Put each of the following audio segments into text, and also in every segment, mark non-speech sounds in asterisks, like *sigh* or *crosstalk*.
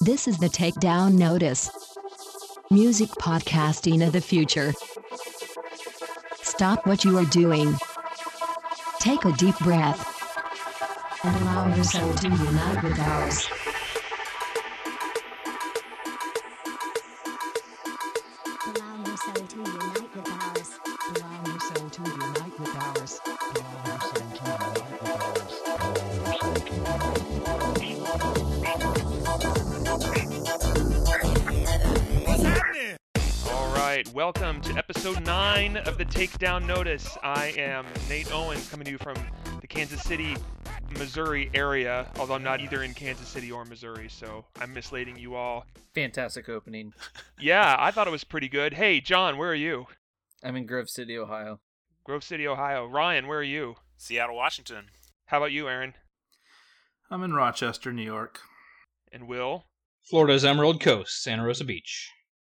This is the Takedown Notice. Music podcasting of the future. Stop what you are doing. Take a deep breath. And allow yourself to unite with ours. Takedown Notice. I am Nate Owens coming to you from the Kansas City, Missouri area, although I'm not either in Kansas City or Missouri, so I'm misleading you all. Fantastic opening. *laughs* Yeah, I thought it was pretty good. Hey, John, where are you? I'm in Grove City, Ohio. Grove City, Ohio. Ryan, where are you? Seattle, Washington. How about you, Aaron? I'm in Rochester, New York. And Will? Florida's Emerald Coast, Santa Rosa Beach.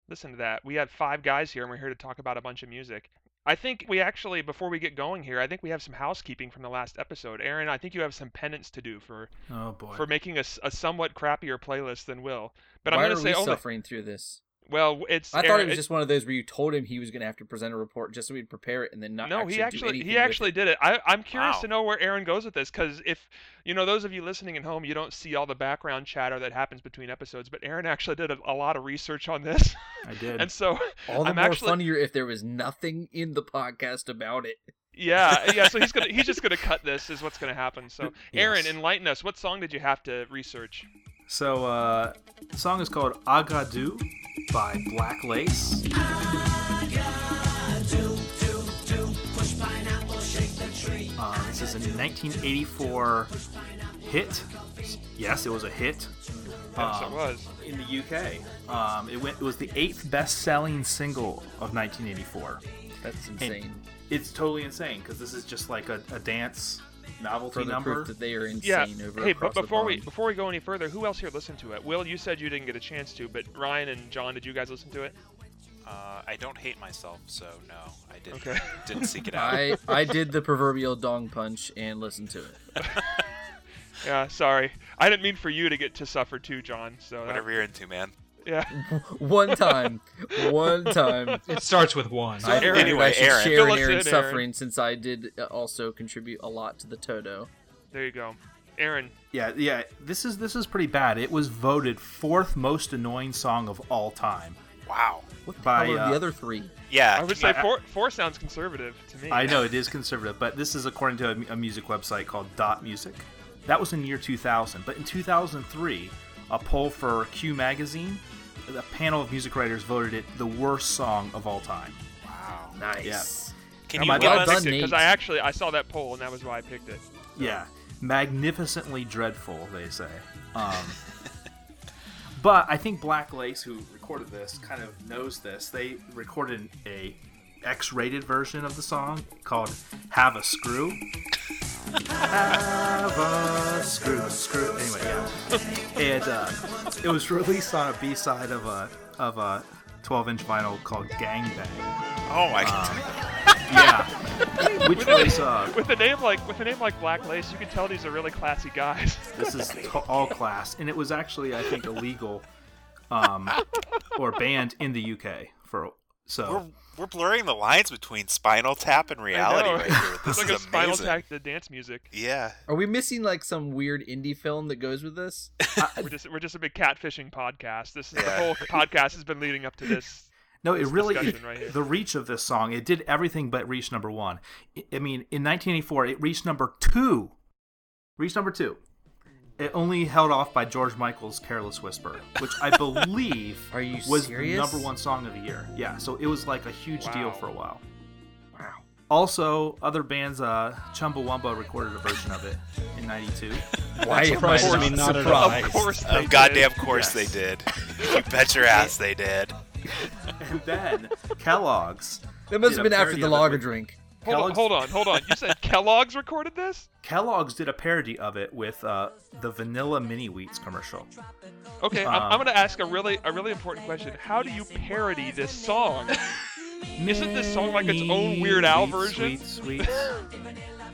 Listen to that. We had five guys here, and we're here to talk about a bunch of music. I think we actually, before we get going here, I think we have some housekeeping from the last episode. Aaron, I think you have some penance to do for Oh boy. for making a, a somewhat crappier playlist than Will. But Why I'm going to say we only. suffering through this? Well, it's. I thought it was just one of those where you told him he was going to have to present a report just so we'd prepare it and then not. no, actually he do actually anything he with actually it. did it. I, I'm curious Wow. to know where Aaron goes with this because if you know those of you listening at home, you don't see all the background chatter that happens between episodes, but Aaron actually did a, a lot of research on this, *laughs* I did. and so All the I'm more actually funnier if there was nothing in the podcast about it. yeah *laughs* yeah. So he's gonna he's just gonna cut this is what's gonna happen. So *laughs* Aaron, Yes. enlighten us. What song did you have to research? So, uh, the song is called Agadoo by Black Lace. Uh, this is a 1984 hit. Yes, it was a hit. Yes, it Um, was. in the UK. Um, it went. It was the eighth best-selling single of 1984. That's insane. It's totally insane because this is just like a, a dance novelty Further number. proof that they are Yeah. insane over Hey, across but the before we before we go any further, who else here listened to it? Will, you said you didn't get a chance to, but Ryan and John, did you guys listen to it? Uh, I don't hate myself, so no, I didn't. Okay. *laughs* Didn't seek it out. I I did the proverbial dong punch and listened to it. *laughs* *laughs* Yeah, sorry. I didn't mean for you to get to suffer too, John. So that- Whatever you're into, man. Yeah. *laughs* One time, one time. It starts with one. I figured Aaron- I should Aaron. share in Aaron's in, Aaron. suffering since I did uh, also contribute a lot to the Toto. There you go. Aaron, Yeah, yeah. This is this is pretty bad. It was voted fourth most annoying song of all time Wow. by. How are uh, the other three? Yeah. I would say four four sounds conservative to me. I know it is conservative, but this is according to a, a music website called Dot Music. That was in year 2000, but in 2003, a poll for Q Magazine, a panel of music writers voted it the worst song of all time. Wow. Nice. Can you glad give well us? it because I actually I saw that poll and that was why I picked it. Yeah, magnificently dreadful, they say. Um, *laughs* but I think Black Lace, who recorded this, kind of knows this. They recorded a X-rated version of the song called "Have a Screw." Have a screw, screw. Anyway, yeah, and uh, it was released on a B-side of a of a 12-inch vinyl called "Gangbang." Oh my god. *laughs* Yeah, which was uh, With a name like with a name like Black Lace, you can tell these are really classy guys. *laughs* This is to- all class, and it was actually, I think, illegal um, or banned in the UK for so. we're blurring the lines between Spinal Tap and reality right here. *laughs* This it's like is a Spinal amazing. Tap to dance music. Yeah. Are we missing like some weird indie film that goes with this? *laughs* We're just we're just a big catfishing podcast. This is the whole podcast has been leading up to this. *laughs* No, it this really discussion right here. the reach of this song. It did everything but reach number one. I- I mean, in 1984, it reached number two. Reached number two. It only held off by George Michael's "Careless Whisper," which I *laughs* believe Are you was serious? the number one song of the year. Yeah, so it was like a huge deal for a while. Wow. Also, other bands, uh, Chumbawamba recorded a version of it in '92. *laughs* Why am I not me surprised? Of course, they Of goddamn did. course Yes. they did. You bet your ass they did. *laughs* and then Kellogg's. That must have been after the of lager with- drink. Hold on, Kellogg's- hold on, hold on. You said *laughs* Kellogg's recorded this? Kellogg's did a parody of it with uh, the Vanilla Mini Wheats commercial. Okay, I'm, Um, I'm gonna ask a really a really important question. How do you parody this song? Isn't this song like its own Weird Al version? Sweets, sweets. *laughs*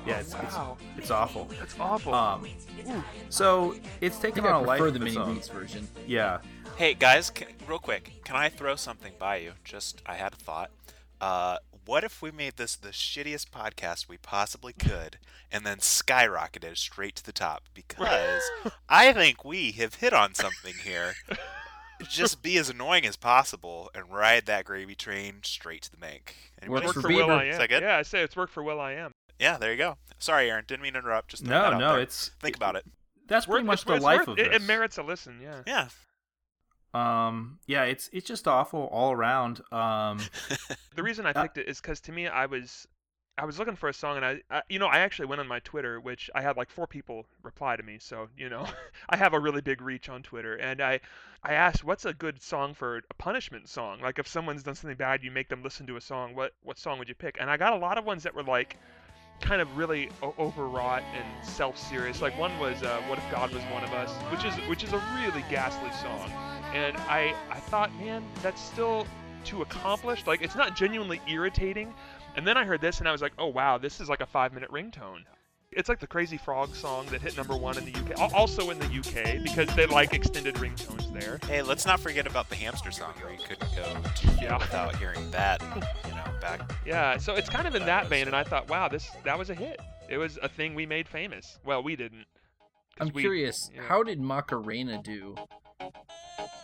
Yeah, it's, wow. it's, it's awful. That's awful. Um, so it's taken on a life prefer of the mini own. beats version. Yeah, Hey guys, can, real quick, can I throw something by you? Just I had a thought. Uh, what if we made this the shittiest podcast we possibly could, and then skyrocketed it straight to the top? Because *laughs* I think we have hit on something here. Just be as annoying as possible and ride that gravy train straight to the bank. Anybody? Worked for for Will Bieber. I Is Am. that good? Yeah, I say it's worked for Will I Am. Yeah, there you go. Sorry, Aaron, didn't mean to interrupt. Just no, that no, there. it's think about it. that's pretty Worth- much it's- the it's life worth- of it, this. it merits a listen. Yeah. Yeah. Um, yeah, it's it's just awful all around. Um, *laughs* The reason I Uh, picked it is because to me, I was, I was looking for a song, and I, I, you know, I actually went on my Twitter, which I had like four people reply to me, so you know, *laughs* I have a really big reach on Twitter, and I, I asked, what's a good song for a punishment song? Like if someone's done something bad, you make them listen to a song. What, what song would you pick? And I got a lot of ones that were like, kind of really o- overwrought and self-serious. Like one was uh, "What If God Was One of Us," which is which is a really ghastly song, and I I thought, man, that's still too accomplished. Like it's not genuinely irritating. And then I heard this and I was like, oh wow, this is like a five-minute ringtone. It's like the Crazy Frog song that hit number one in the UK, also in the UK because they like extended ringtones there. Hey, let's not forget about the hamster song where you couldn't go Yeah. without hearing that, you know, back. Yeah, so it's kind of in that vein, and I thought, wow, this that was a hit. It was a thing we made famous. Well, we didn't. I'm we- curious, yeah. how did Macarena do?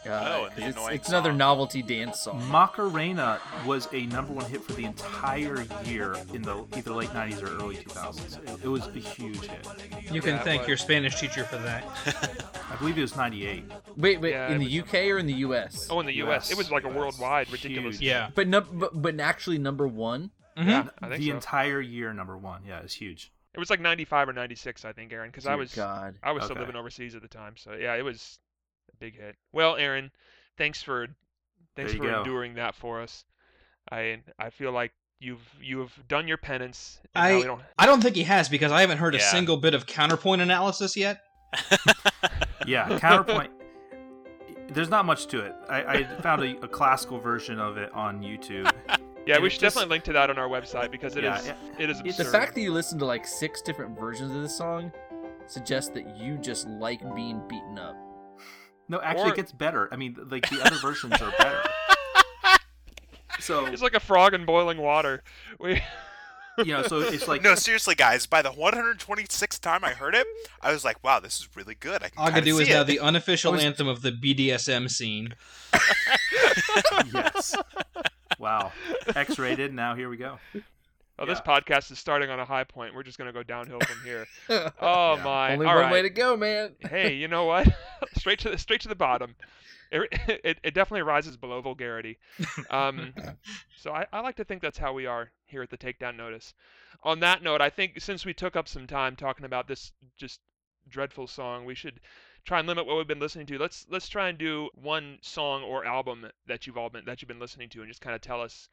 Uh, Oh, and the 'cause it's, it's another novelty dance song. Macarena was a number one hit for the entire year in the either late 90s or early 2000s. It, it was a huge hit. You can Yeah, thank was. your Spanish teacher for that. *laughs* I believe it was 98. Wait, wait, Yeah, in the UK or in the US? Oh, in the U.S., it was like a US. worldwide ridiculous. Huge. Yeah. But, no, but but actually number one. Mhm. Yeah, I think the so. entire year, number one. Yeah, it's huge. It was like 95 or 96, I think, Aaron, because I was God. I was still living overseas at the time. So yeah, it was a big hit. Well, Aaron, thanks for thanks for go. enduring that for us. I I feel like you've you have done your penance. and now we I don't, I don't think he has because I haven't heard a single bit of counterpoint analysis yet. Yeah, counterpoint. There's not much to it. I, I found a, a classical version of it on YouTube. yeah, and we should just- definitely link to that on our website because it is Yeah, it is it's- absurd. The fact that you listen to like six different versions of this song suggests that you just like being beaten up. No, actually, Or- it gets better. I mean, like the other versions are better. *laughs* So it's like a frog in boiling water. We you know, so it's like *laughs* no, seriously, guys. By the 126th time I heard it, I was like, "Wow, this is really good." I can kinda Agadoo is see now the unofficial was- anthem of the BDSM scene. *laughs* yes. Wow. X-rated. Now here we go. Oh, this podcast is starting on a high point. We're just gonna go downhill from here. *laughs* Oh Yeah. my! Only All one right. way to go, man. *laughs* hey, you know what? *laughs* straight to the straight to the bottom. It, it, it definitely rises below vulgarity. Um, so I, I like to think that's how we are here at the Takedown Notice. On that note, I think since we took up some time talking about this just dreadful song, we should try and limit what we've been listening to. Let's let's try and do one song or album that you've all been that you've been listening to, and just kind of tell us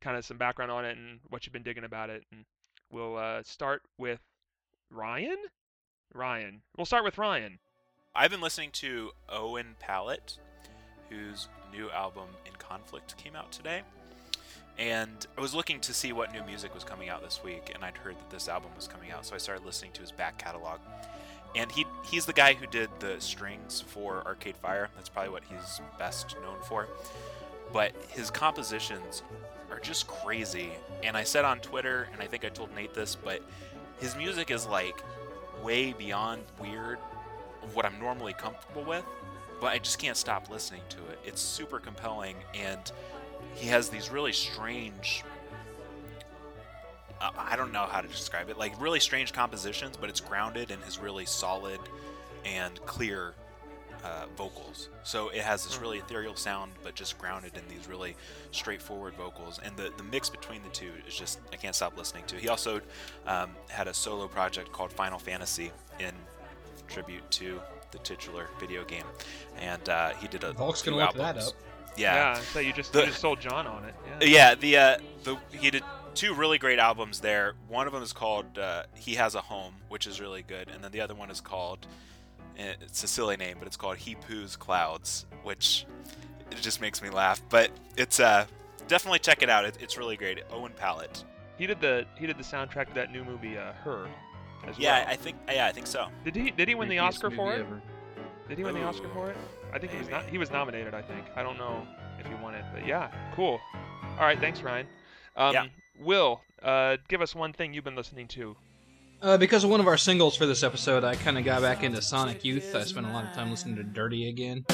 kind of some background on it and what you've been digging about it. And we'll uh, start with Ryan. Ryan. We'll start with Ryan. I've been listening to Owen Pallett, whose new album In Conflict came out today. And I was looking to see what new music was coming out this week, and I'd heard that this album was coming out, so I started listening to his back catalog. And he he's the guy who did the strings for Arcade Fire. That's probably what he's best known for. But his compositions are just crazy. And I said on Twitter, and I think I told Nate this, but his music is like way beyond weird of what I'm normally comfortable with, but I just can't stop listening to it. It's super compelling, and he has these really strange. Uh, I don't know how to describe it. Like really strange compositions, but it's grounded in his really solid and clear uh, vocals. So it has this really ethereal sound, but just grounded in these really straightforward vocals. And the, the mix between the two is just, I can't stop listening to. He also um, had a solo project called Final Fantasy in tribute to the titular video game. And uh, he did a Volk's few gonna look that up. Yeah. Yeah. so you just The- you just sold John on it. Yeah. Yeah, the uh, the he did two really great albums there. One of them is called uh, "He Has a Home," which is really good, and then the other one is called it's a silly name, but it's called "He Poos Clouds," which it just makes me laugh. But it's uh definitely check it out. It, it's really great. Owen Pallett. He did the he did the soundtrack to that new movie, uh, Her. As Yeah, well. I think. Yeah, I think so. Did he did he win the Creepiest Oscar for it? ever. Did he win the Oscar for it? I think he was not. He was nominated. I think. I don't know if he won it, but yeah, cool. All right, thanks, Ryan. Um, Yeah. Will, uh, give us one thing you've been listening to. Uh, because of one of our singles for this episode, I kind of got back into Sonic Youth. I spent a lot of time listening to Dirty again.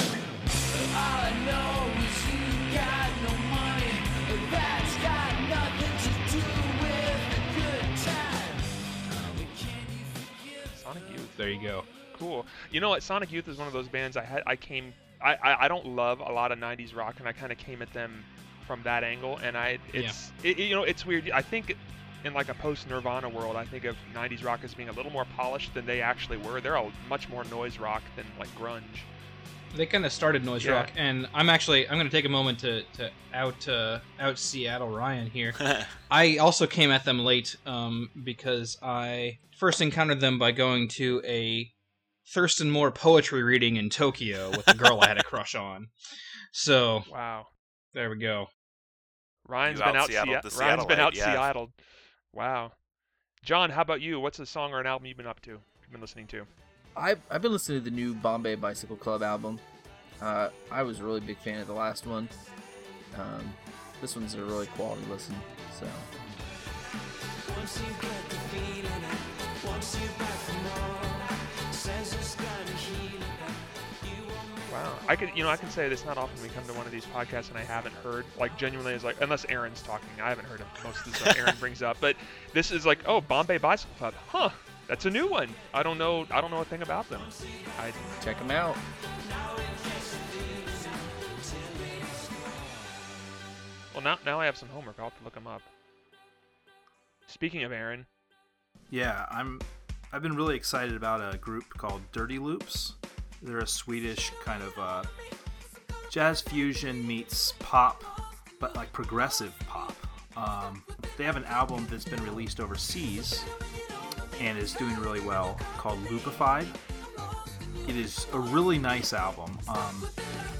Sonic Youth. There you go. Cool. You know what? Sonic Youth is one of those bands I had. I came. I I, I don't love a lot of '90s rock, and I kind of came at them from that angle. And I, it's, it, you know, it's weird. I think in like a post Nirvana world, I think of '90s rock as being a little more polished than they actually were. They're all much more noise rock than like grunge. They kind of started noise Yeah. rock, and I'm actually I'm going to take a moment to to out uh, out Seattle Ryan here. *laughs* I also came at them late um, because I first encountered them by going to a Thurston Moore poetry reading in Tokyo with a girl I had a crush on. So Wow. there we go. Ryan's You been out out-Seattled Seattle. the Ryan's been out yeah. Seattle. Wow. John, how about you? What's a song or an album you've been up to? You've been listening to? I've, I've been listening to the new Bombay Bicycle Club album. Uh, I was a really big fan of the last one. Um, this one's a really quality listen. So Wow. I could, you know, I can say this not often we come to one of these podcasts and I haven't heard, like, genuinely is like, unless Aaron's talking, I haven't heard of most of the stuff Aaron brings up. But this is like, oh, Bombay Bicycle Club, huh? That's a new one. I don't know. I don't know a thing about them. I check them out. well now now I have some homework. I'll have to look them up. Speaking of Aaron, Yeah, I'm. I've been really excited about a group called Dirty Loops. They're a Swedish kind of uh, jazz fusion meets pop, but like progressive pop. Um, they have an album that's been released overseas and is doing really well called Loopified. It is a really nice album. Um,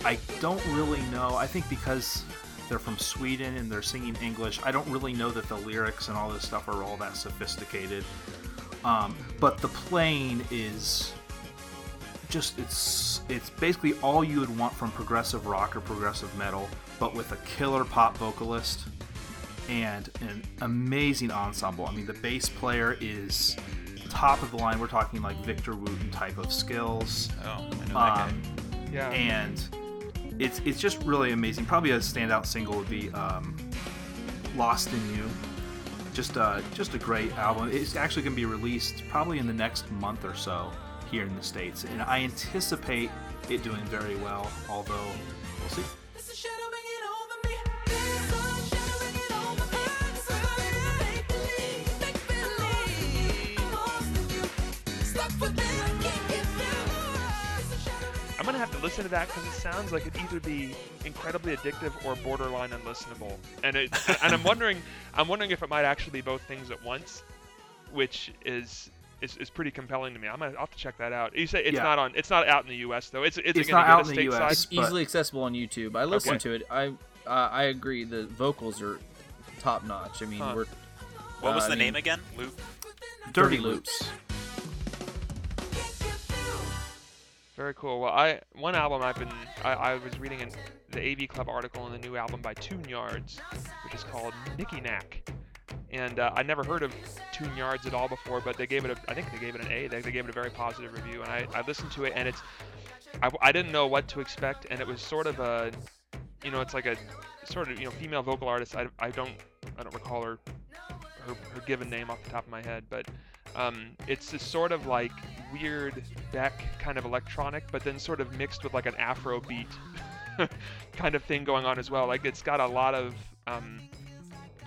I don't really know. I think because they're from Sweden and they're singing English, I don't really know that the lyrics and all this stuff are all that sophisticated. Um, but the playing is just it's it's basically all you would want from progressive rock or progressive metal, but with a killer pop vocalist and an amazing ensemble. I mean, the bass player is top of the line. We're talking like Victor Wooten type of skills. oh, I know that guy. Um, yeah. and it's it's just really amazing. Probably a standout single would be um, "Lost in You." Just uh, just a great album. It's actually going to be released probably in the next month or so here in the states, and I anticipate it doing very well. Although we'll see. I'm gonna have to listen to that because it sounds like it'd either be incredibly addictive or borderline unlistenable. And it, *laughs* and I'm wondering, I'm wondering if it might actually be both things at once, which is is, is pretty compelling to me. I'm gonna I'll have to check that out. You say it's Yeah. not on, it's not out in the U.S. though. It's it's, It's not out in the stateside? US. It's but- easily accessible on YouTube. I listened Okay. to it. I uh, I agree. The vocals are top notch. I mean, Huh. we're What was uh, the I name mean- again? Loop. Dirty, Dirty Loops. Loops. Very cool. Well, I one album I've been I, I was reading in the AV Club article on the new album by Tune Yards, which is called Nikki Nack. And uh, I never heard of Tune Yards at all before, but they gave it a I think they gave it an A. They, they gave it a very positive review, and I, I listened to it, and it's I, I didn't know what to expect, and it was sort of a you know it's like a sort of you know female vocal artist. I, I don't I don't recall her her, her given name off the top of my head, but um, it's this sort of like weird Beck kind of electronic, but then sort of mixed with like an Afro beat *laughs* kind of thing going on as well. Like it's got a lot of um,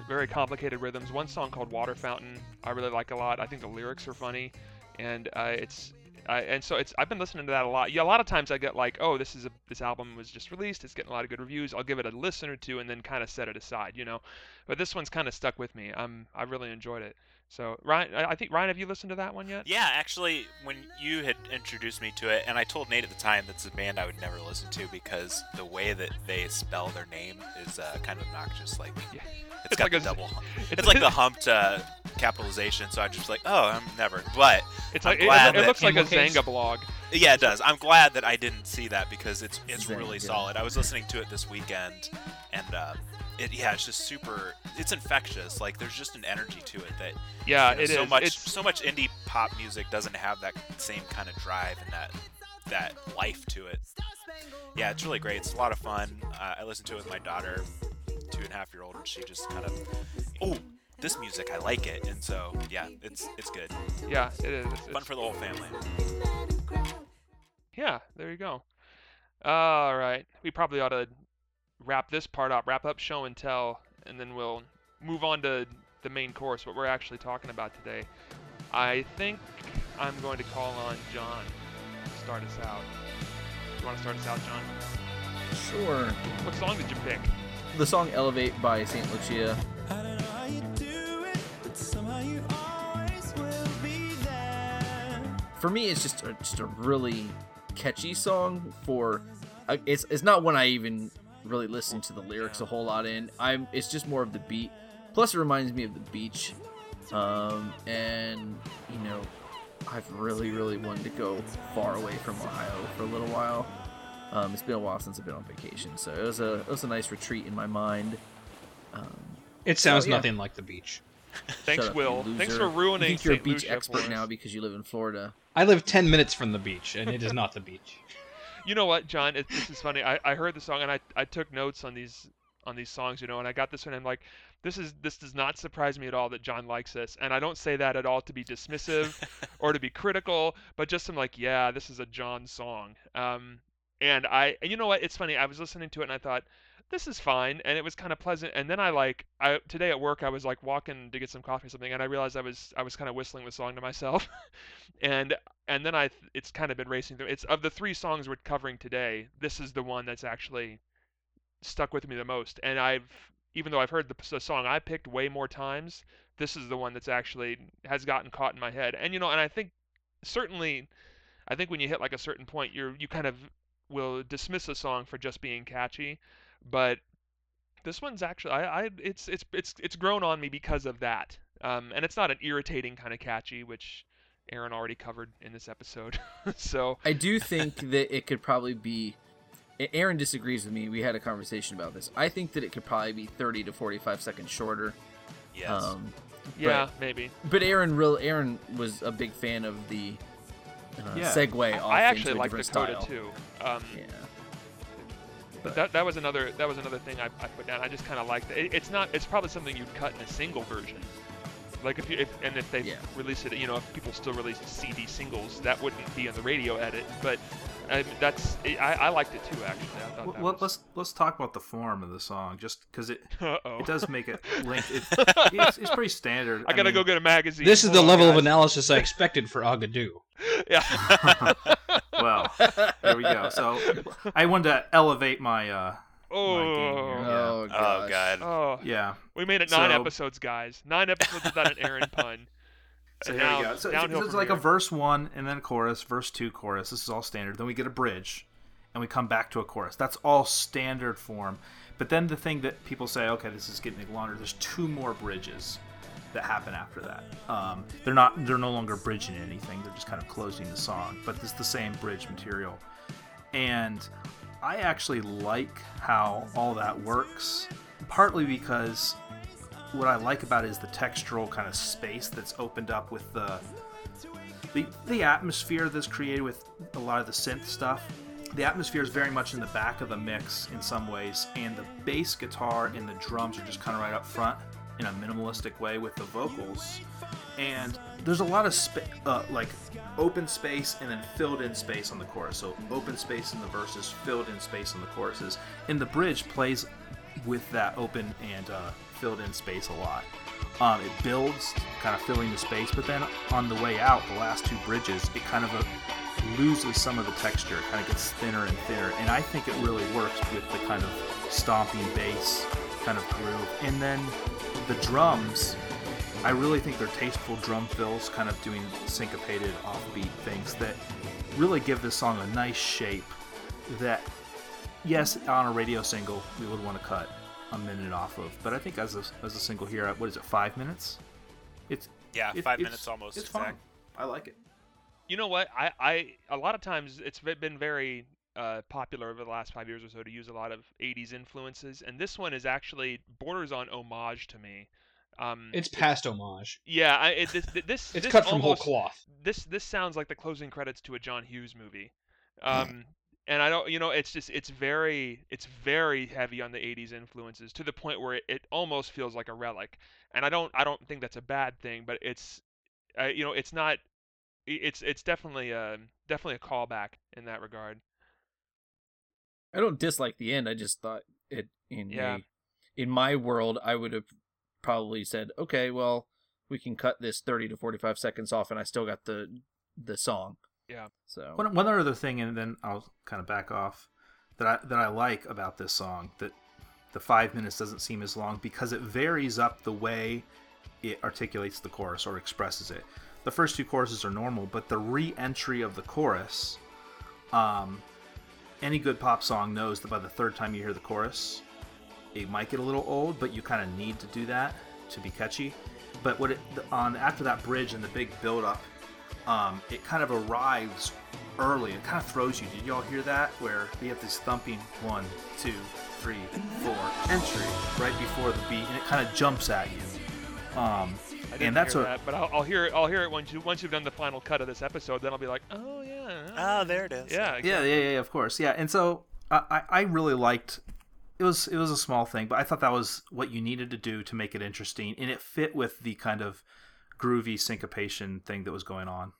very complicated rhythms. One song called Water Fountain I really like a lot. I think the lyrics are funny, and uh, it's and so it's I've been listening to that a lot. Yeah, a lot of times I get like, oh, this is a this album was just released. It's getting a lot of good reviews. I'll give it a listen or two and then kind of set it aside, you know. But this one's kind of stuck with me. Um, I really enjoyed it. So Ryan, I I think Ryan, have you listened to that one yet? Yeah, actually, when you had introduced me to it, and I told Nate at the time that's a band I would never listen to because the way that they spell their name is uh, kind of obnoxious. Like, Yeah. it's It's got like the a z- double. *laughs* hum- it's It's, like like- the *laughs* humped uh, capitalization. So I just like, oh, I'm never. But It's I'm like it, glad it that- looks like a case? Xanga blog. yeah, it does. I'm glad that I didn't see that because it's it's Zang, really solid. I was listening to it this weekend, and uh, it yeah, it's just super. It's infectious. Like, there's just an energy to it that Yeah, you know, it so is. much It's so much indie pop music doesn't have that same kind of drive and that that life to it. Yeah, it's really great. It's a lot of fun. Uh, I listened to it with my daughter, two and a half year old, and she just kind of, oh, this music, I like it, and so yeah, it's it's good. yeah, it is. It's, Fun it's- for the whole family. yeah, there you go. All right, we probably ought to wrap this part up, wrap up show and tell, and then we'll move on to the main course, what we're actually talking about today. I think I'm going to call on John to start us out. You want to start us out, John? Sure. What song did you pick? The song "Elevate" by Saint Lucia. For me, it's just a, just a really catchy song. For uh, it's it's not one I even really listen to the lyrics a whole lot in. I'm it's just more of the beat. Plus, it reminds me of the beach, um, and you know, I've really really wanted to go far away from Ohio for a little while. Um, it's been a while since I've been on vacation, so it was a it was a nice retreat in my mind. Um, It sounds yeah. nothing like the beach. *laughs* Thanks, up, Will. Thanks for ruining. You think you're a beach Lucia expert now because you live in Florida. I live 10 minutes from the beach, and it is not the beach. *laughs* You know what, John? It, this is funny. I, I heard the song and I, I took notes on these on these songs, you know, and I got this one. And I'm like, this is this does not surprise me at all that John likes this. And I don't say that at all to be dismissive *laughs* or to be critical, but just I'm like, yeah, this is a John song. Um, and I, and you know what? It's funny. I was listening to it and I thought, this is fine, and it was kind of pleasant. And then I like, I today at work I was like walking to get some coffee or something, and I realized I was I was kind of whistling the song to myself, *laughs* and and then I it's kind of been racing through. It's of the three songs we're covering today, this is the one that's actually stuck with me the most. And I've even though I've heard the, the song I picked way more times, this is the one that's actually has gotten caught in my head. And you know, and I think certainly, I think when you hit like a certain point, you're you kind of will dismiss a song for just being catchy, but this one's actually I, I it's it's it's it's grown on me because of that. Um, and it's not an irritating kind of catchy, which Aaron already covered in this episode. *laughs* so I do think that it could probably be. Aaron disagrees with me. We had a conversation about this. I think that it could probably be 30 to 45 seconds shorter. Yes. Um, yeah, maybe. but Aaron real Aaron was a big fan of the uh, Yeah. segue I, off I actually into a like different Dakota style. too. Um, Yeah. But that, that was another that was another thing I, I put down. I just kind of liked it. it. It's not. It's probably something you'd cut in a single version. Like if you if, and if they Yeah. release it, you know, if people still release CD singles, that wouldn't be in the radio edit. But um, that's I, I liked it too. Actually, I thought that Well, was. let's let's talk about the form of the song, just because it *laughs* Uh-oh. it does make it *laughs* link. It, it's, it's pretty standard. I gotta mean, go get a magazine. This is the Hold on, level of analysis I *laughs* expected for Agadoo. Yeah. Well, there we go. So I wanted to elevate my. uh oh. Yeah. Oh, oh god. Oh. Yeah. We made it nine So- episodes, guys. Nine episodes without an Aaron pun. So And here now, we go. So it's, downhill it's from like a verse one and then a chorus, verse two, chorus. This is all standard. Then we get a bridge, and we come back to a chorus. That's all standard form. But then the thing that people say, okay, this is getting longer. There's two more bridges that happen after that. Um, they're not. They're no longer bridging anything. They're just kind of closing the song. But it's the same bridge material. And I actually like how all that works. Partly because what I like about it is the textural kind of space that's opened up with the the, the atmosphere that's created with a lot of the synth stuff. The atmosphere is very much in the back of the mix in some ways, and the bass guitar and the drums are just kind of right up front in a minimalistic way with the vocals. And there's a lot of spa- uh, like open space and then filled in space on the chorus. So open space in the verses, filled in space on the choruses, and the bridge plays with that open and uh, filled in space a lot. Um, it builds, kind of filling the space, but then on the way out, the last two bridges, it kind of uh, loses some of the texture. It kind of gets thinner and thinner, and I think it really works with the kind of stomping bass kind of groove. And then the drums, I really think they're tasteful drum fills, kind of doing syncopated, offbeat things that really give this song a nice shape. That, yes, on a radio single we would want to cut a minute off of, but I think as a, as a single here, what is it, five minutes? It's Yeah, it- five it's- minutes almost. It's exact. fine. I like it. You know what? I, I a lot of times it's been very uh, popular over the last five years or so to use a lot of 80s influences, and this one is actually borders on homage to me. Um, It's past homage. yeah, I, it, this this *laughs* It's this cut from whole cloth. This this sounds like the closing credits to a John Hughes movie. Um, and I don't, you know, it's just it's very it's very heavy on the 80s influences to the point where it, it almost feels like a relic. And I don't I don't think that's a bad thing, but it's uh, you know, it's not it's it's definitely a definitely a callback in that regard. I don't dislike the end. I just thought it in Yeah. a, in my world, I would have probably said, okay, well, we can cut this thirty to forty five seconds off, and I still got the the song. Yeah. So One, one other thing, and then I'll kind of back off that I that I like about this song that the five minutes doesn't seem as long because it varies up the way it articulates the chorus or expresses it. The first two choruses are normal, but the re-entry of the chorus, um, any good pop song knows that by the third time you hear the chorus, it might get a little old, but you kind of need to do that to be catchy. But what it on after that bridge and the big build up, um, it kind of arrives early. It kind of throws you. Did y'all hear that? Where we have this thumping one, two, three, four entry right before the beat, and it kind of jumps at you. Um, I didn't and that's hear what that, but I'll, I'll hear it. I'll hear it once you once you've done the final cut of this episode. Then I'll be like, oh yeah. Ah, there it is. Yeah. yeah, exactly. yeah, yeah, yeah, of course, yeah. And so I, I I really liked. It was it was a small thing, but I thought that was what you needed to do to make it interesting, and it fit with the kind of groovy syncopation thing that was going on.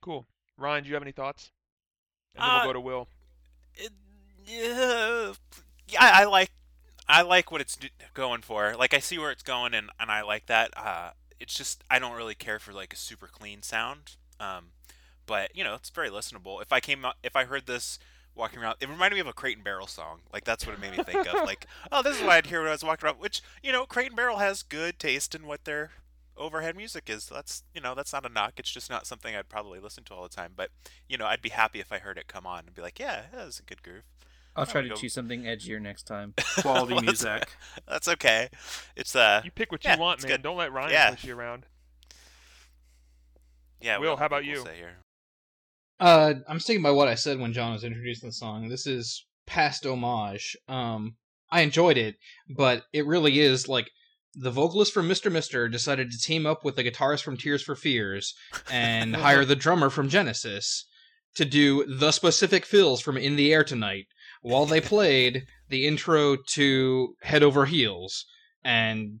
Cool. Ryan, do you have any thoughts? And then Uh, we'll go to Will. It, yeah, yeah, I I like I like what it's going for. Like I see where it's going, and, and I like that. Uh, it's just I don't really care for like a super clean sound. Um, but you know, it's very listenable. If I came out, if I heard this walking around, it reminded me of a Crate and Barrel song. Like that's what it made me think of. *laughs* Like, oh, this is what I'd hear when I was walking around. Which you know, Crate and Barrel has good taste in what their overhead music is. That's you know, that's not a knock. It's just not something I'd probably listen to all the time. But you know, I'd be happy if I heard it come on and be like, yeah, that was a good groove. I'll try to go. choose something edgier next time. *laughs* Quality Well, that's- music. That's okay. It's uh, You pick what yeah, you want, man. good. Don't let Ryan Yeah. push you around. yeah. Will, what how about people you? Say here. Uh, I'm sticking by what I said when John was introducing the song. This is past homage. Um, I enjoyed it, but it really is like the vocalist from Mr. Mister decided to team up with the guitarist from Tears for Fears and *laughs* hire the drummer from Genesis to do the specific fills from In the Air Tonight while they played the intro to Head Over Heels and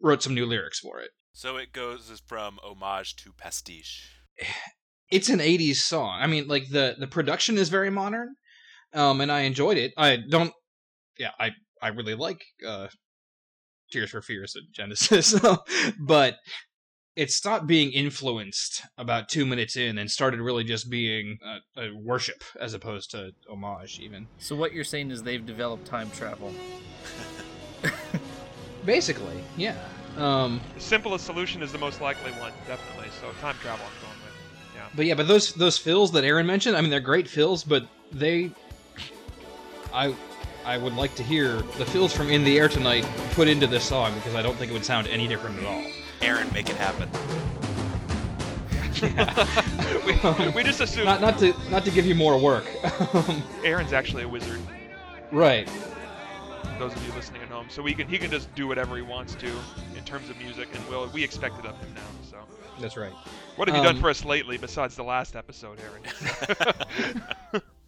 wrote some new lyrics for it. So it goes from homage to pastiche. *sighs* it's an 80s song. I mean, like the the production is very modern. Um and I enjoyed it. I don't yeah, I I really like uh Tears for Fears and Genesis. *laughs* but it stopped being influenced about 2 minutes in and started really just being a, a worship as opposed to homage even. So what you're saying is they've developed time travel. *laughs* Basically, yeah. Um The simplest solution is the most likely one, definitely. So time travel, I'm going with. Yeah. But yeah, but those those fills that Aaron mentioned, I mean, they're great fills, but they, I, I would like to hear the fills from "In the Air Tonight" put into this song because I don't think it would sound any different at all. Aaron, make it happen. *laughs* we, we just assume Not not to not to give you more work. *laughs* Aaron's actually a wizard. right. Those of you listening at home, so we can he can just do whatever he wants to in terms of music, and we'll, we expect it of him now. So, That's right. what have you done Um, for us lately besides the last episode, Aaron? *laughs*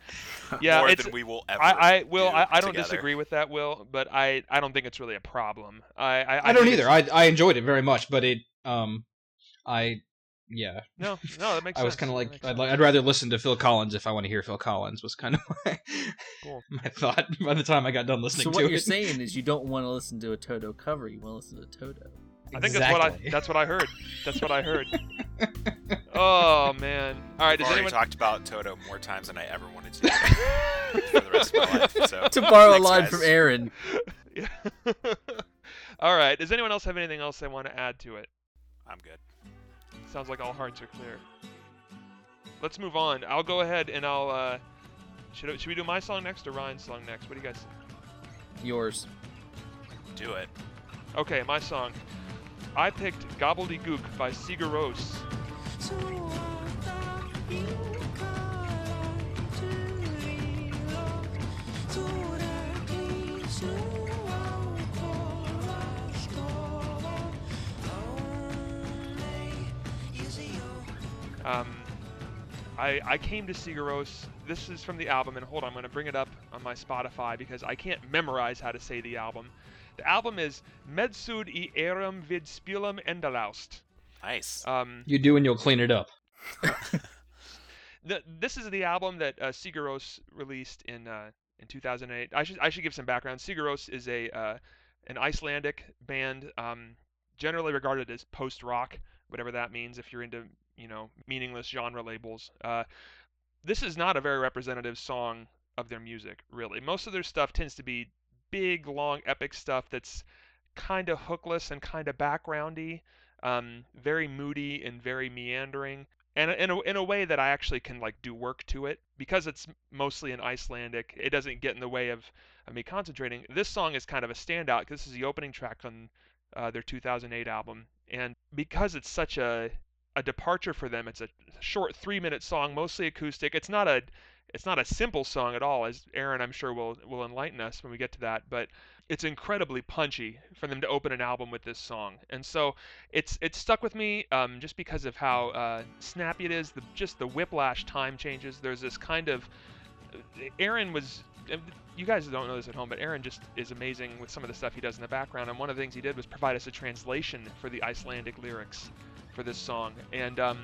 yeah, More it's. than we will ever. I, I will. do I, I don't together. disagree with that, Will, but I, I don't think it's really a problem. I I, I, don't either. I I enjoyed it very much, but it um, I yeah, no, no, that makes *laughs* I was kind of like I'd like I'd rather listen to Phil Collins if I want to hear Phil Collins was kind of *laughs* my, Cool. my thought by the time I got done listening So to what it. you're saying is you don't want to listen to a Toto cover. You want to listen to Toto. I think that's what I that's what I heard. That's what I heard. *laughs* oh man. All right, I've anyone talked about Toto more times than I ever wanted to for the rest of my life. So *laughs* To borrow Thanks, a line guys. from Aaron, Yeah. *laughs* All right. Does anyone else have anything else they want to add to it? I'm good. Sounds like all hearts are clear. Let's move on. I'll go ahead and I'll. Uh, should, I- should we do my song next or Ryan's song next? What do you guys think? Yours. Do it. Okay, my song. I picked Gobbledigook by Sigur Rós. Um, I, I came to Sigur Rós. This is from the album, and hold on, I'm going to bring it up on my Spotify because I can't memorize how to say the album. The album is Medsud i Erum vid Spilum Endalaust. Nice. Um, You do and you'll clean it up. *laughs* the, this is the album that uh, Sigur Rós released in uh, in 2008. I should I should give some background. Sigur Rós is a uh, an Icelandic band, um, generally regarded as post rock, whatever that means. If you're into you know meaningless genre labels, uh, this is not a very representative song of their music. Really, most of their stuff tends to be big, long, epic stuff that's kind of hookless and kind of backgroundy, um, very moody and very meandering and in a, in a way that I actually can like do work to it because it's mostly in Icelandic. It doesn't get in the way of, of me concentrating. This song is kind of a standout because this is the opening track on uh, their 2008 album, and because it's such a a departure for them, it's a short three minute song, mostly acoustic. It's not a it's not a simple song at all, as Aaron I'm sure will will enlighten us when we get to that, but it's incredibly punchy for them to open an album with this song, and so it's it's stuck with me um, just because of how uh, snappy it is. The just the whiplash time changes. There's this kind of Aaron was. You guys don't know this at home, but Aaron just is amazing with some of the stuff he does in the background. And one of the things he did was provide us a translation for the Icelandic lyrics for this song. And um,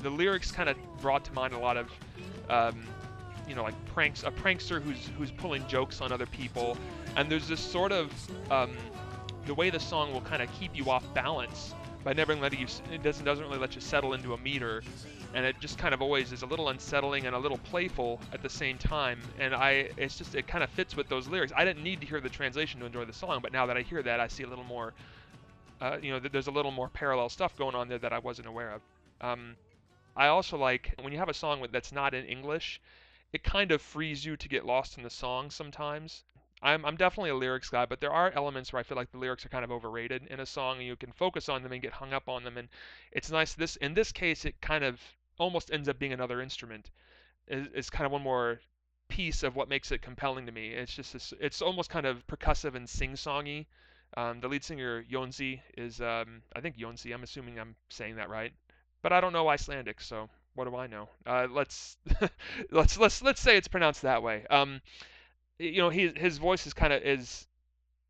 the lyrics kind of brought to mind a lot of, um, you know, like pranks. A prankster who's who's pulling jokes on other people. And there's this sort of um, the way the song will kind of keep you off balance by never letting you. It doesn't doesn't really let you settle into a meter, and it just kind of always is a little unsettling and a little playful at the same time. And I, it's just it kind of fits with those lyrics. I didn't need to hear the translation to enjoy the song, but now that I hear that, I see a little more. Uh, you know, th- there's a little more parallel stuff going on there that I wasn't aware of. Um, I also like when you have a song that's not in English, it kind of frees you to get lost in the song sometimes. I'm, I'm definitely a lyrics guy, but there are elements where I feel like the lyrics are kind of overrated in a song, and you can focus on them and get hung up on them. And it's nice. This in this case, it kind of almost ends up being another instrument. Is, kind of one more piece of what makes it compelling to me. It's just this, it's almost kind of percussive and sing-songy. Um, the lead singer Jonsi is um, I think Jonsi. I'm assuming I'm saying that right, but I don't know Icelandic, so what do I know? Uh, let's *laughs* let's let's let's say it's pronounced that way. Um, you know, he, his voice is kind of is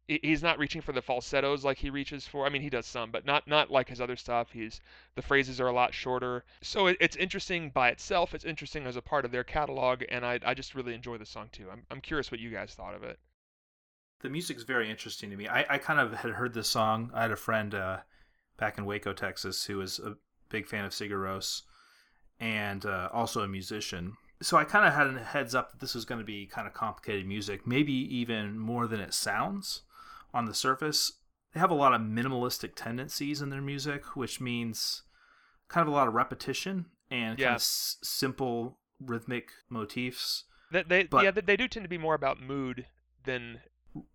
he's not reaching for the falsettos like he reaches for. I mean, he does some, but not not like his other stuff. He's the phrases are a lot shorter. So it, it's interesting by itself. It's interesting as a part of their catalog, and I I just really enjoy the song too. I'm I'm curious what you guys thought of it. The music's very interesting to me. I, I kind of had heard this song. I had a friend uh, back in Waco, Texas, who was a big fan of Sigur Rós and uh, also a musician. So I kind of had a heads up that this was going to be kind of complicated music, maybe even more than it sounds on the surface. They have a lot of minimalistic tendencies in their music, which means kind of a lot of repetition and kind of s- simple rhythmic motifs. They, they But- yeah they, they do tend to be more about mood than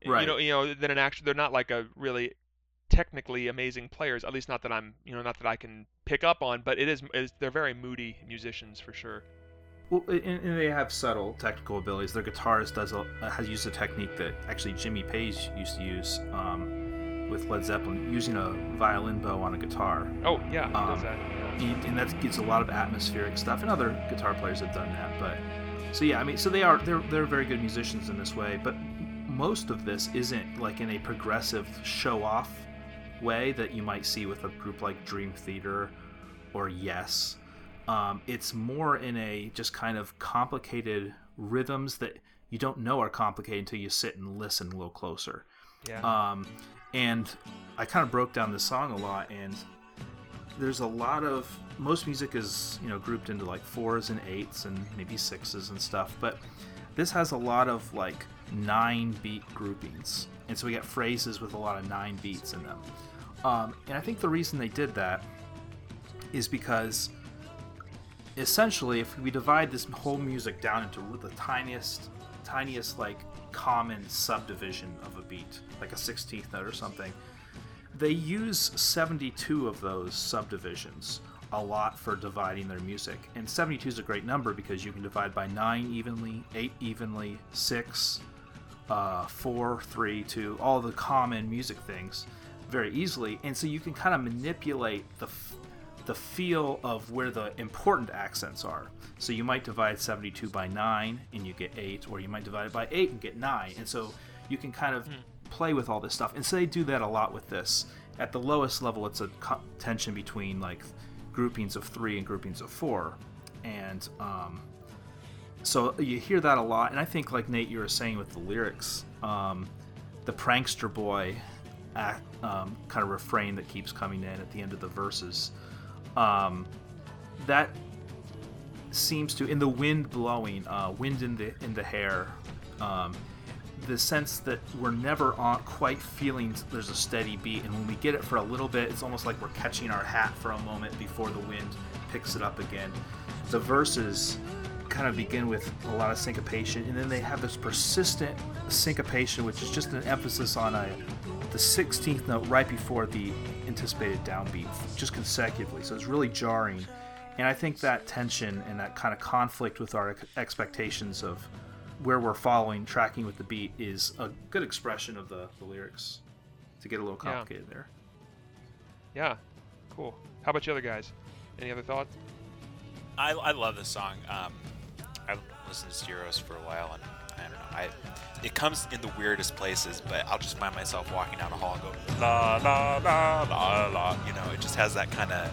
Right. you know you know than an actual. They're not like a really technically amazing players. At least not that I'm you know not that I can pick up on. But it is, it is they're very moody musicians for sure. Well, and, and they have subtle technical abilities. Their guitarist does a, has used a technique that actually Jimmy Page used to use um, with Led Zeppelin, using a violin bow on a guitar, Oh yeah, he does Um, that. yeah. And that gives a lot of atmospheric stuff. And other guitar players have done that. But so yeah, I mean, so they are they're they're very good musicians in this way. But most of this isn't like in a progressive show off way that you might see with a group like Dream Theater or Yes. Um, it's more in a just kind of complicated rhythms that you don't know are complicated until you sit and listen a little closer. Yeah. Um, and I kind of broke down the song a lot, and there's a lot of most music is you know grouped into like fours and eights and maybe sixes and stuff, but this has a lot of like nine beat groupings, and so we got phrases with a lot of nine beats in them. Um, and I think the reason they did that is because essentially, if we divide this whole music down into the tiniest, tiniest like common subdivision of a beat, like a 16th note or something, they use 72 of those subdivisions a lot for dividing their music. And 72 is a great number because you can divide by 9 evenly, 8 evenly, 6, uh, 4, 3, 2, all the common music things very easily. And so you can kind of manipulate the, f- the feel of where the important accents are. So you might divide 72 by 9 and you get 8, or you might divide it by 8 and get 9. And so you can kind of play with all this stuff. And so they do that a lot with this. At the lowest level, it's a tension between like groupings of three and groupings of four. And um, so you hear that a lot. And I think, like Nate, you were saying with the lyrics, um, the prankster boy act, um, kind of refrain that keeps coming in at the end of the verses. Um, that seems to, in the wind blowing, uh, wind in the in the hair, um, the sense that we're never on quite feeling there's a steady beat, and when we get it for a little bit, it's almost like we're catching our hat for a moment before the wind picks it up again. The verses kind of begin with a lot of syncopation, and then they have this persistent syncopation, which is just an emphasis on a the 16th note right before the anticipated downbeat, just consecutively. So it's really jarring, and I think that tension and that kind of conflict with our expectations of where we're following, tracking with the beat, is a good expression of the, the lyrics. To get a little Yeah. complicated there. Yeah, cool. How about you other guys? Any other thoughts? I, I love this song. Um, I've listened to Zeros for a while, and I know. It comes in the weirdest places, but I'll just find myself walking down a hall and go la la la la la. You know, it just has that kind of.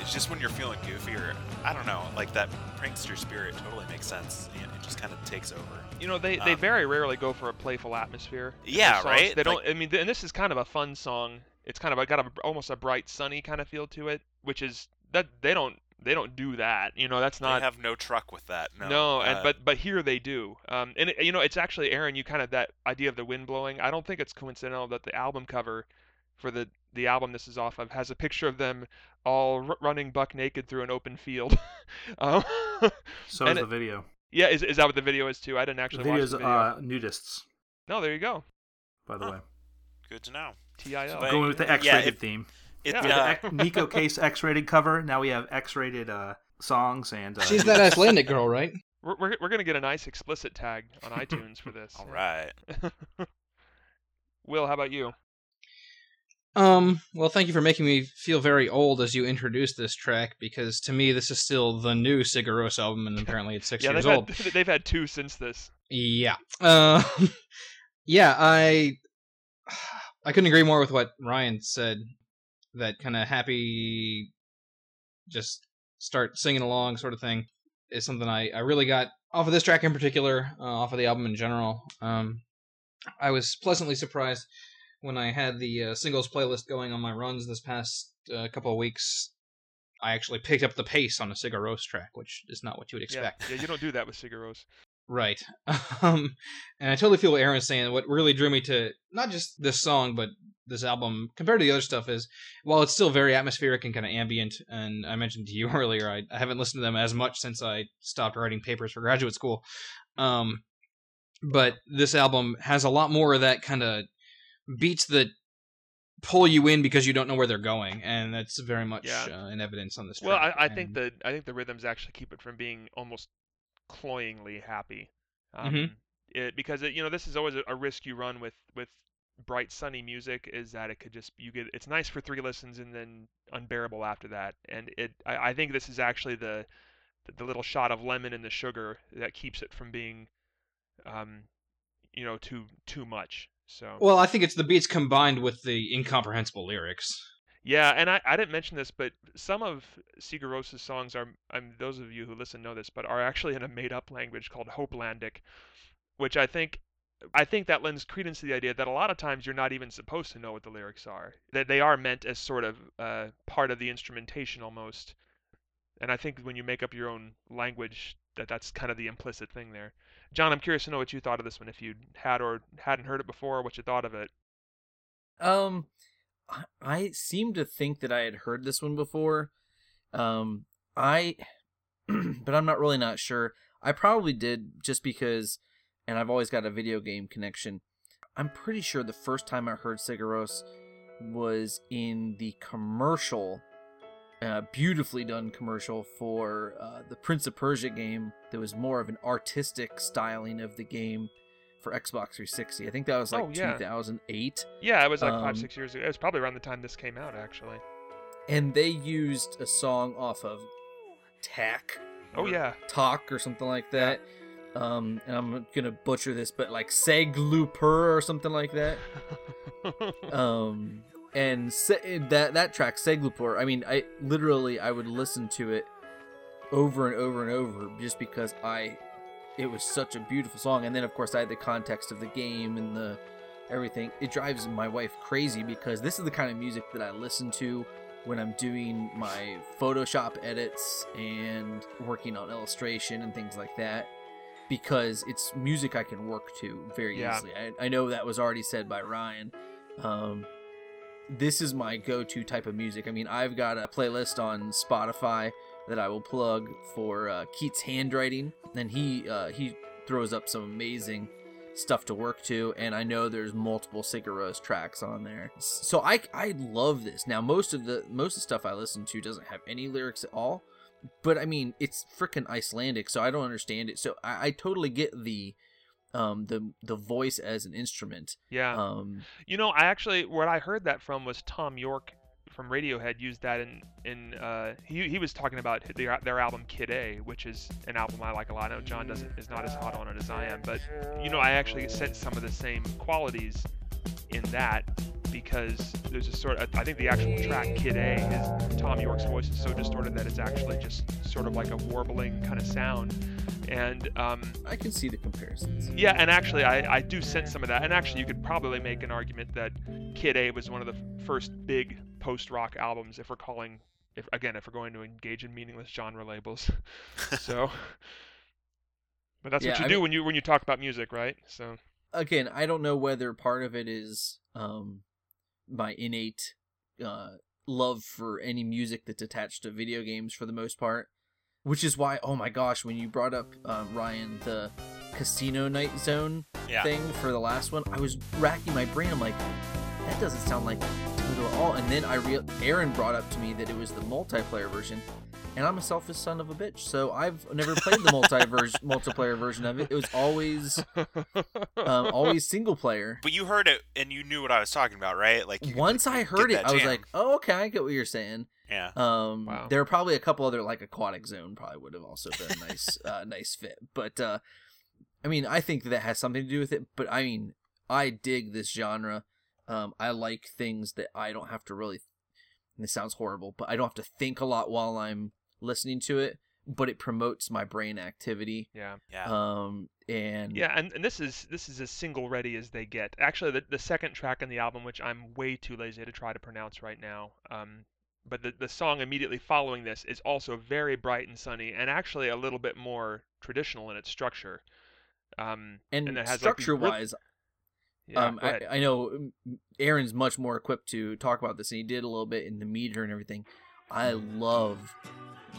It's just when you're feeling goofy, or I don't know, like that prankster spirit totally makes sense. and It just kind of takes over. You know, they, they Um, very rarely go for a playful atmosphere. Yeah, right? They don't. Like- I mean, and this is kind of a fun song. It's kind of got a, almost a bright, sunny kind of feel to it, which is that they don't they don't do that. You know, that's not. They have no truck with that. No, No, and uh, but but here they do. Um, and it, you know, it's actually Aaron. You kind of that idea of the wind blowing. I don't think it's coincidental that the album cover for the the album this is off of has a picture of them all r- running buck naked through an open field. *laughs* um, So And is it- the video. yeah, is, is that what the video is too? I didn't The actually video watch is the video. uh, nudists, no, there you go. by the Huh. way. good to know. TIL. But- Going with the yeah, X-rated if- theme. It, Yeah. We uh, the X- Neko Case X-rated cover. Now we have X-rated uh, songs and. Uh, She's that Icelandic girl, right? We're, we're, we're gonna get a nice explicit tag on *laughs* iTunes for this. all right. *laughs* Will, how about you? Um, well, thank you for making me feel very old as you introduced this track, because to me, this is still the new Sigur Rós album, and apparently it's six yeah, years they've old. had, *laughs* they've had two since this. Yeah. Uh, yeah, I *sighs* I couldn't agree more with what Ryan said. That kind of happy, just start singing along sort of thing is something I, I really got off of this track in particular, uh, off of the album in general. Um, I was pleasantly surprised when I had the uh, singles playlist going on my runs this past uh, couple of weeks. I actually picked up the pace on a Rós track, which is not what you would expect. yeah, you don't do that with Sigur Rós. Right. *laughs* Um, and I totally feel what Aaron's saying. What really drew me to not just this song, but this album compared to the other stuff is while it's still very atmospheric and kind of ambient, and I mentioned to you *laughs* earlier, I, I haven't listened to them as much since I stopped writing papers for graduate school. Um, but this album has a lot more of that kind of beats that pull you in because you don't know where they're going, and that's very much Yeah. uh, in evidence on this Well. I, I think the I think the rhythms actually keep it from being almost cloyingly happy. Um, Mhm. it, because it, you know this is always a, a risk you run with with bright sunny music is that it could just you get it's nice for three listens and then unbearable after that. And it I, I think this is actually the the little shot of lemon in the sugar that keeps it from being um you know too too much. So Well, I think it's the beats combined with the incomprehensible lyrics. Yeah, and I, I didn't mention this, but some of Sigur Rós' songs are, um, those of you who listen know this, but are actually in a made-up language called Hopelandic, which I think I think that lends credence to the idea that a lot of times you're not even supposed to know what the lyrics are. That they are meant as sort of uh, part of the instrumentation almost. And I think when you make up your own language, that that's kind of the implicit thing there. John, I'm curious to know what you thought of this one, if you had or hadn't heard it before, what you thought of it. Um, I, seem to think that I had heard this one before. Um, I, *clears throat* but I'm not really not sure. I probably did just because, and I've always got a video game connection. I'm pretty sure the first time I heard Sigur Rós was in the commercial, uh, beautifully done commercial for uh, the Prince of Persia game. That was more of an artistic styling of the game for Xbox 360. I think that was like Oh, yeah. 2008. Yeah, it was like Um, five, six years ago. It was probably around the time this came out, actually. and they used a song off of Takk. Oh yeah. Talk or something like that. Um, and I'm gonna butcher this, but like Sæglópur or something like that. *laughs* Um, and se- that that track Sæglópur. I mean, I literally I would listen to it over and over and over just because I it was such a beautiful song. And then of course I had the context of the game and the everything. It drives my wife crazy because this is the kind of music that I listen to when I'm doing my Photoshop edits and working on illustration and things like that because it's music I can work to very Yeah. easily. I, I know that was already said by Ryan. Um, this is my go-to type of music. I mean, I've got a playlist on Spotify that I will plug for uh, Keats handwriting, and he uh, he throws up some amazing stuff to work to, and I know there's multiple Sigur Rós tracks on there. So I I love this. Now most of the most of the stuff I listen to doesn't have any lyrics at all, but I mean it's freaking Icelandic, so I don't understand it. So I, I totally get the um the the voice as an instrument. yeah. Um You know, I actually what I heard that from was Thom Yorke from Radiohead used that in in uh, he he was talking about their their album Kid A, which is an album I like a lot. I know John doesn't is not as hot on it as I am, but you know I actually sense some of the same qualities in that because there's a sort of I think the actual track Kid A, his Thom Yorke's voice is so distorted that it's actually just sort of like a warbling kind of sound, and um, I can see the comparisons. yeah, and actually, I, I do sense some of that. And actually, you could probably make an argument that Kid A was one of the first big post-rock albums, if we're calling, if again, if we're going to engage in meaningless genre labels. *laughs* so, but that's what you I do mean- when you when you talk about music, right? So, Again, I don't know whether part of it is um my innate uh love for any music that's attached to video games for the most part. Which is why, oh my gosh, when you brought up um, Ryan the Casino Night Zone Yeah. thing for the last one, I was racking my brain. I'm like, that doesn't sound like Toto at all. And then I real Aaron brought up to me that it was the multiplayer version, and I'm a selfish son of a bitch, so I've never played the multiverse *laughs* multiplayer version of it. It was always *laughs* um, always single player. But you heard it and you knew what I was talking about, right? Like you could Once I heard it, I was like, oh, okay, I get what you're saying. yeah. Um, Wow. there are probably a couple other like aquatic zone probably would have also been a nice, *laughs* uh, nice fit. But uh, I mean, I think that has something to do with it. But I mean, I dig this genre. Um, I like things that I don't have to really. And this sounds horrible, but I don't have to think a lot while I'm listening to it. But it promotes my brain activity. yeah, Yeah. Um, and yeah, and, and this is this is as single ready as they get. Actually, the the second track in the album, which I'm way too lazy to try to pronounce right now, um, but the the song immediately following this is also very bright and sunny, and actually a little bit more traditional in its structure. Um, and, it has, like, these structure real- wise, yeah, um. I, I know um, Aaron's much more equipped to talk about this, and he did a little bit in the meter and everything. I love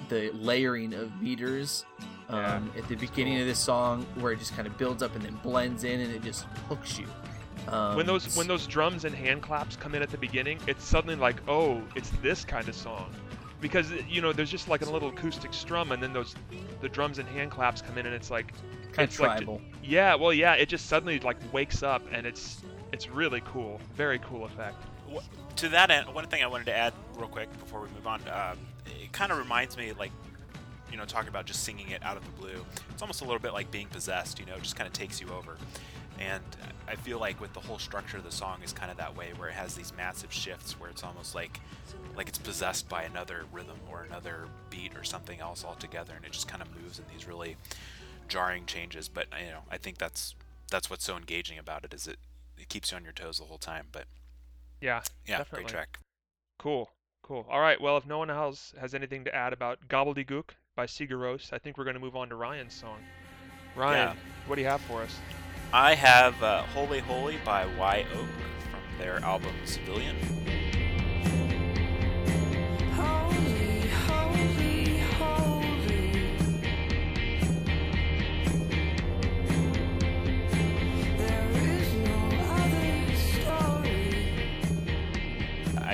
the layering of meters Yeah, um, at the beginning cool. of this song, where it just kind of builds up and then blends in, and it just hooks you. Um, when those when those drums and hand claps come in at the beginning, it's suddenly like, oh, it's this kind of song, because you know there's just like a little acoustic strum, and then those the drums and hand claps come in, and it's like, kind of it's like tribal. yeah, well, yeah, it just suddenly like wakes up, and it's it's really cool, very cool effect. To that end, one thing I wanted to add real quick before we move on, um, it kind of reminds me like, you know, talking about just singing it out of the blue. It's almost a little bit like being possessed. You know, it just kind of takes you over. And I feel like with the whole structure of the song is kind of that way, where it has these massive shifts, where it's almost like like it's possessed by another rhythm or another beat or something else altogether, and it just kind of moves in these really jarring changes. But you know, I think that's that's what's so engaging about it is it it keeps you on your toes the whole time. But Yeah, yeah, Definitely. great track. cool, cool. All right, well, if no one else has anything to add about Gobbledigook by Sigur Rós, I think we're going to move on to Ryan's song. Ryan, Yeah. what do you have for us? I have uh, Holy Holy by Wye Oak from their album Civilian.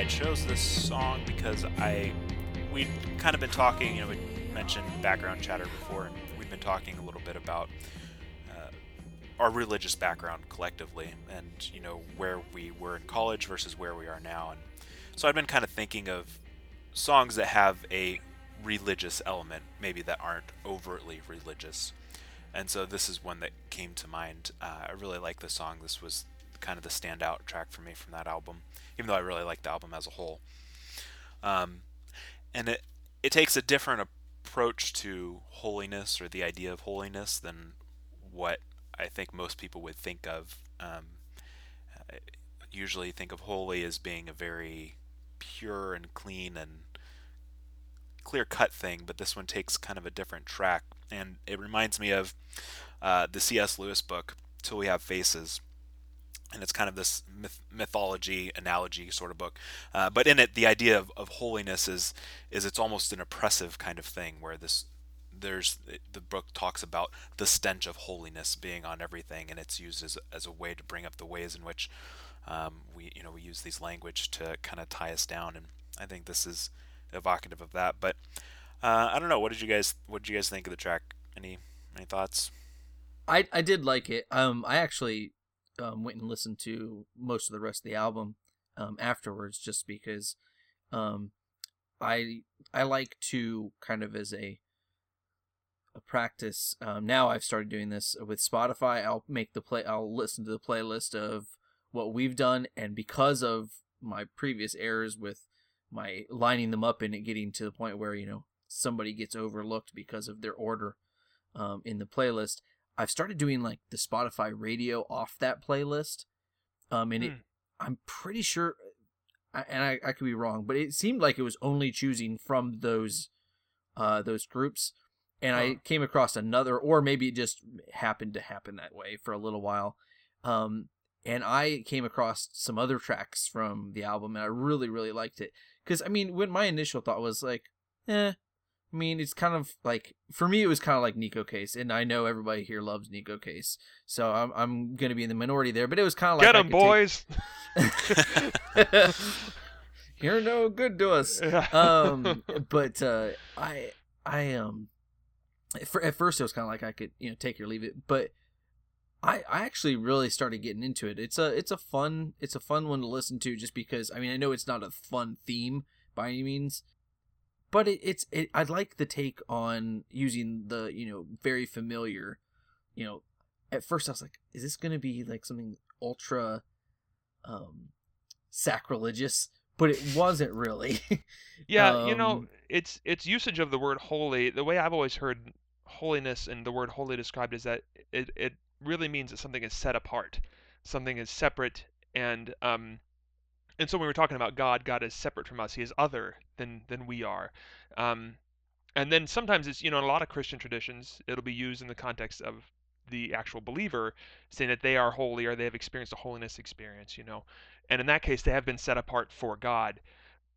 Chose this song because I we'd kind of been talking. You know, we mentioned background chatter before, and we've been talking a little bit about uh, our religious background collectively, and you know where we were in college versus where we are now. And so I've been kind of thinking of songs that have a religious element, maybe that aren't overtly religious. And so this is one that came to mind. Uh, I really like the song. This was kind of the standout track for me from that album, even though I really like the album as a whole. Um, and it it takes a different approach to holiness or the idea of holiness than what I think most people would think of. Um, usually think of holy as being a very pure and clean and clear cut thing, but this one takes kind of a different track, and it reminds me of uh, the C.S. Lewis book "Till We Have Faces." And it's kind of this myth- mythology analogy sort of book, uh, but in it, the idea of, of holiness is is it's almost an oppressive kind of thing, where this there's the book talks about the stench of holiness being on everything, and it's used as, as a way to bring up the ways in which um, we you know we use these language to kind of tie us down, and I think this is evocative of that. But uh, I don't know. What did you guys What did you guys think of the track? Any Any thoughts? I I did like it. Um, I actually um, went and listened to most of the rest of the album um, afterwards, just because um, I I like to kind of as a a practice. Um, now I've started doing this with Spotify. I'll make the play. I'll listen to the playlist of what we've done, and because of my previous errors with my lining them up and it getting to the point where you know somebody gets overlooked because of their order um, in the playlist. I've started doing like the Spotify radio off that playlist, um, and it Hmm. I'm pretty sure, and I, I could be wrong, but it seemed like it was only choosing from those uh, those groups, and I came across another, or maybe it just happened to happen that way for a little while. Um, and I came across some other tracks from the album, and I really, really liked it. Because I mean, when my initial thought was like, eh, I mean, it's kind of like for me, it was kind of like Neko Case, and I know everybody here loves Neko Case, so I'm I'm gonna be in the minority there. But it was kind of like Get them, could take- boys. *laughs* You're no good to us. *laughs* Um, *laughs* but uh, I I um, at at first it was kind of like I could you know take or leave it, but I I actually really started getting into it. It's a it's a fun it's a fun one to listen to just because I mean I know it's not a fun theme by any means, but it, it's it, I like the take on using the you know very familiar, you know. At first I was like, is this gonna be like something ultra, um, sacrilegious? But it wasn't really. *laughs* Yeah, you know, Um, it's it's usage of the word holy. The way I've always heard holiness and the word holy described is that it it really means that something is set apart, something is separate, and um, and so when we're talking about God, God is separate from us. He is other than than we are. Um, and then sometimes it's you know in a lot of Christian traditions it'll be used in the context of the actual believer saying that they are holy or they have experienced a holiness experience, you know. And in that case, they have been set apart for God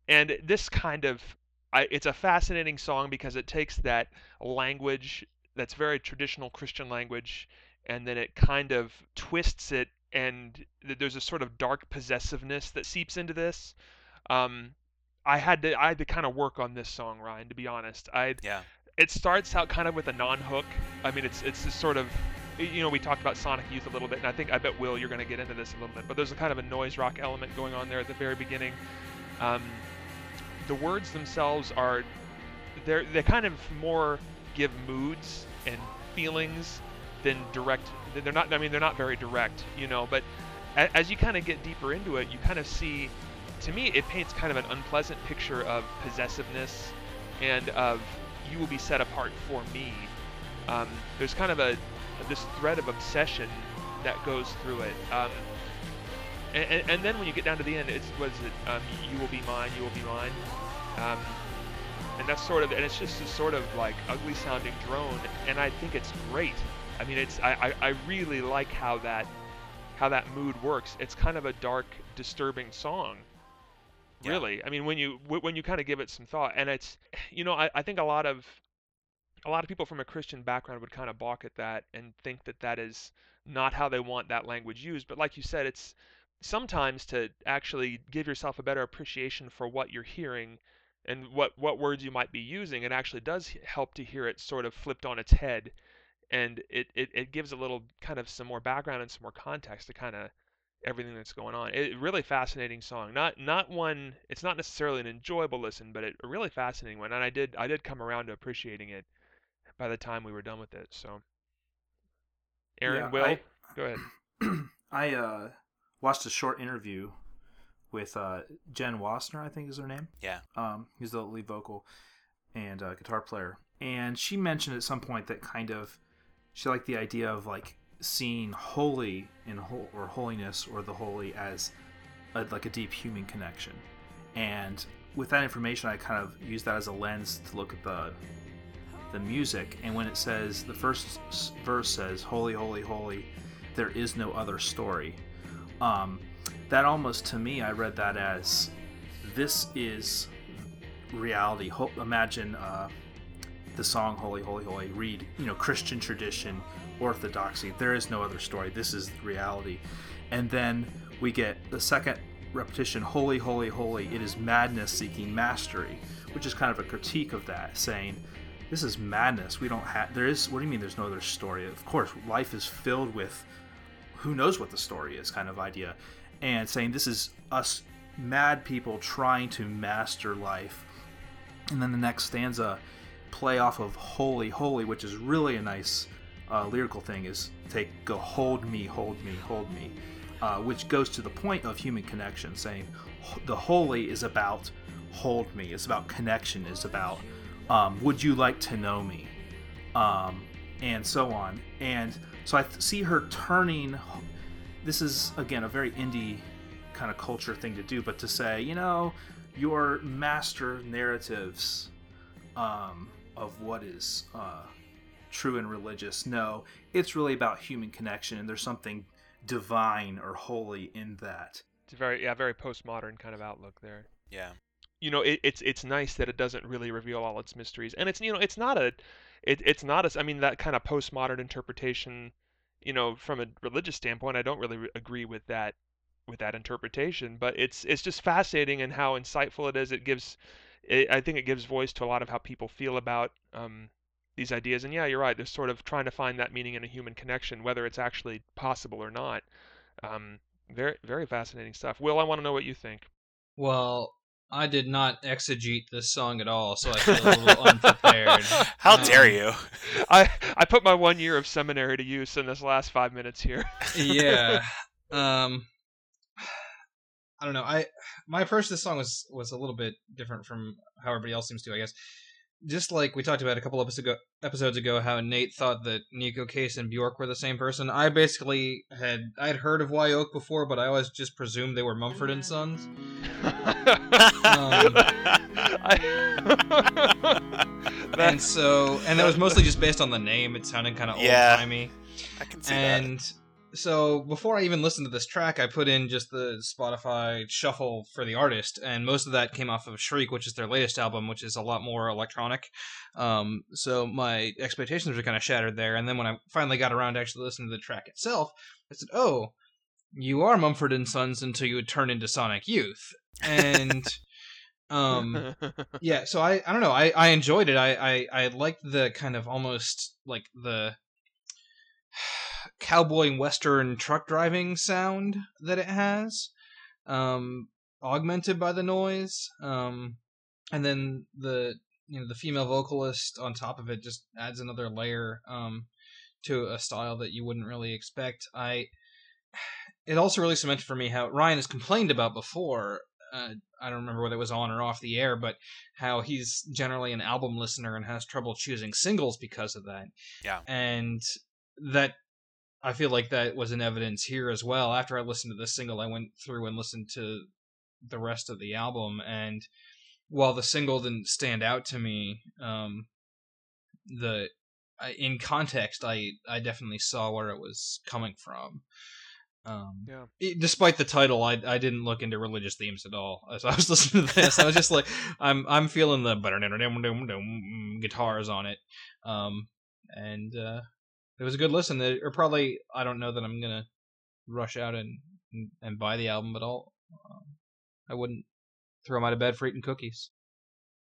and this kind of I, it's a fascinating song because it takes that language that's very traditional christian language and then it kind of twists it and th- there's a sort of dark possessiveness that seeps into this um, i had to i had to kind of work on this song ryan to be honest. I Yeah. it starts out kind of with a non-hook. I mean it's it's this sort of you know we talked about sonic youth a little bit and i think i bet will you're going to get into this a little bit but there's a kind of a noise rock element going on there at the very beginning. Um, the words themselves are they're they kind of more give moods and feelings than direct they're not i mean they're not very direct you know but as you kind of get deeper into it you kind of see to me it paints kind of an unpleasant picture of possessiveness and of you will be set apart for me um, there's kind of a this thread of obsession that goes through it um, and, and, then when you get down to the end, it's what is it? Um, you will be mine. You will be mine. Um, and that's sort of, and it's just a sort of like ugly sounding drone, and I think it's great. I mean, it's I, I, I really like how that how that mood works. It's kind of a dark, disturbing song. Yeah. Really, I mean, when you when you kind of give it some thought, and it's *sighs* you know I, I think a lot of a lot of people from a Christian background would kind of balk at that and think that that is not how they want that language used. But like you said, it's sometimes to actually give yourself a better appreciation for what you're hearing and what what words you might be using, it actually does help to hear it sort of flipped on its head, and it it, it gives a little kind of some more background and some more context to kind of everything that's going on. It really fascinating song. Not not one. It's not necessarily an enjoyable listen, but it, a really fascinating one. And I did I did come around to appreciating it by the time we were done with it. So, Aaron, Yeah, Will, I- go ahead. *clears throat* I uh, watched a short interview with uh, Jenn Wasner, I think is her name. Yeah. Um, who's the lead vocal and uh, guitar player, and she mentioned at some point that kind of she liked the idea of like seeing holy in whole or holiness or the holy as a, like a deep human connection, and with that information, I kind of use that as a lens to look at the the music. And when it says the first verse says "Holy, holy, holy," there is no other story. Um, that almost to me, I read that as this is reality. Ho- imagine uh, the song "Holy, Holy, Holy." Read, you know, Christian tradition, orthodoxy. There is no other story. This is reality. And then we get the second repetition holy holy holy it is madness seeking mastery which is kind of a critique of that saying this is madness we don't have there is what do you mean there's no other story of course life is filled with who knows what the story is kind of idea and saying this is us mad people trying to master life and then the next stanza play off of holy holy which is really a nice uh, lyrical thing is take go hold me hold me hold me uh, which goes to the point of human connection saying the holy is about hold me it's about connection it's about um, would you like to know me? Um, and so on. And so i th- see her turning this is again a very indie kind of culture thing to do but to say you know your master narratives um, of what is uh, true and religious no it's really about human connection and there's something divine or holy in that It's a very yeah very postmodern kind of outlook there. Yeah. you know it, it's it's nice that it doesn't really reveal all its mysteries and it's you know it's not a it, it's not a i mean that kind of postmodern interpretation you know from a religious standpoint i don't really re- agree with that with that interpretation but it's it's just fascinating and how insightful it is it gives it, i think it gives voice to a lot of how people feel about um, these ideas and yeah you're right they're sort of trying to find that meaning in a human connection whether it's actually possible or not um, very very fascinating stuff will i want to know what you think Well, I did not exegete this song at all, so I feel a little unprepared. *laughs* How Um, dare you? *laughs* I I put my one year of seminary to use in this last five minutes here. yeah. *laughs* Um I don't know. I my approach to this song was was a little bit different from how everybody else seems to, I guess. Just like we talked about a couple episodes ago, episodes ago, how Nate thought that Neko Case and Bjork were the same person. I basically had I'd heard of Wye Oak before, but I always just presumed they were Mumford and Sons. *laughs* Um, and so, and that was mostly just based on the name. It sounded kind of Yeah. old timey. I can see And so before I even listened to this track, I put in just the Spotify shuffle for the artist, and most of that came off of Shriek, which is their latest album, which is a lot more electronic. Um, so my expectations were kind of shattered there. And then when I finally got around to actually listening to the track itself, I said, "Oh, you are Mumford and Sons until you turn into Sonic Youth." And *laughs* um, yeah so i i don't know i i enjoyed it i i i liked the kind of almost like the cowboy and western truck driving sound that it has um augmented by the noise um and then the you know the female vocalist on top of it just adds another layer um to a style that you wouldn't really expect i it also really cemented for me how ryan has complained about before uh, I don't remember whether it was on or off the air, but how he's generally an album listener and has trouble choosing singles because of that. Yeah. And that I feel like that was in evidence here as well. After I listened to this single, I went through and listened to the rest of the album, and while the single didn't stand out to me, um, the in context, I I definitely saw where it was coming from. Um, Yeah. it- despite the title, I I didn't look into religious themes at all as I was *laughs* listening to this. I was just like, *laughs* I'm I'm feeling the guitars on it, um, and uh, it was a good listen. Or probably I don't know that I'm gonna rush out and and, and buy the album, but I'll um, I wouldn't throw them out of bed for eating cookies.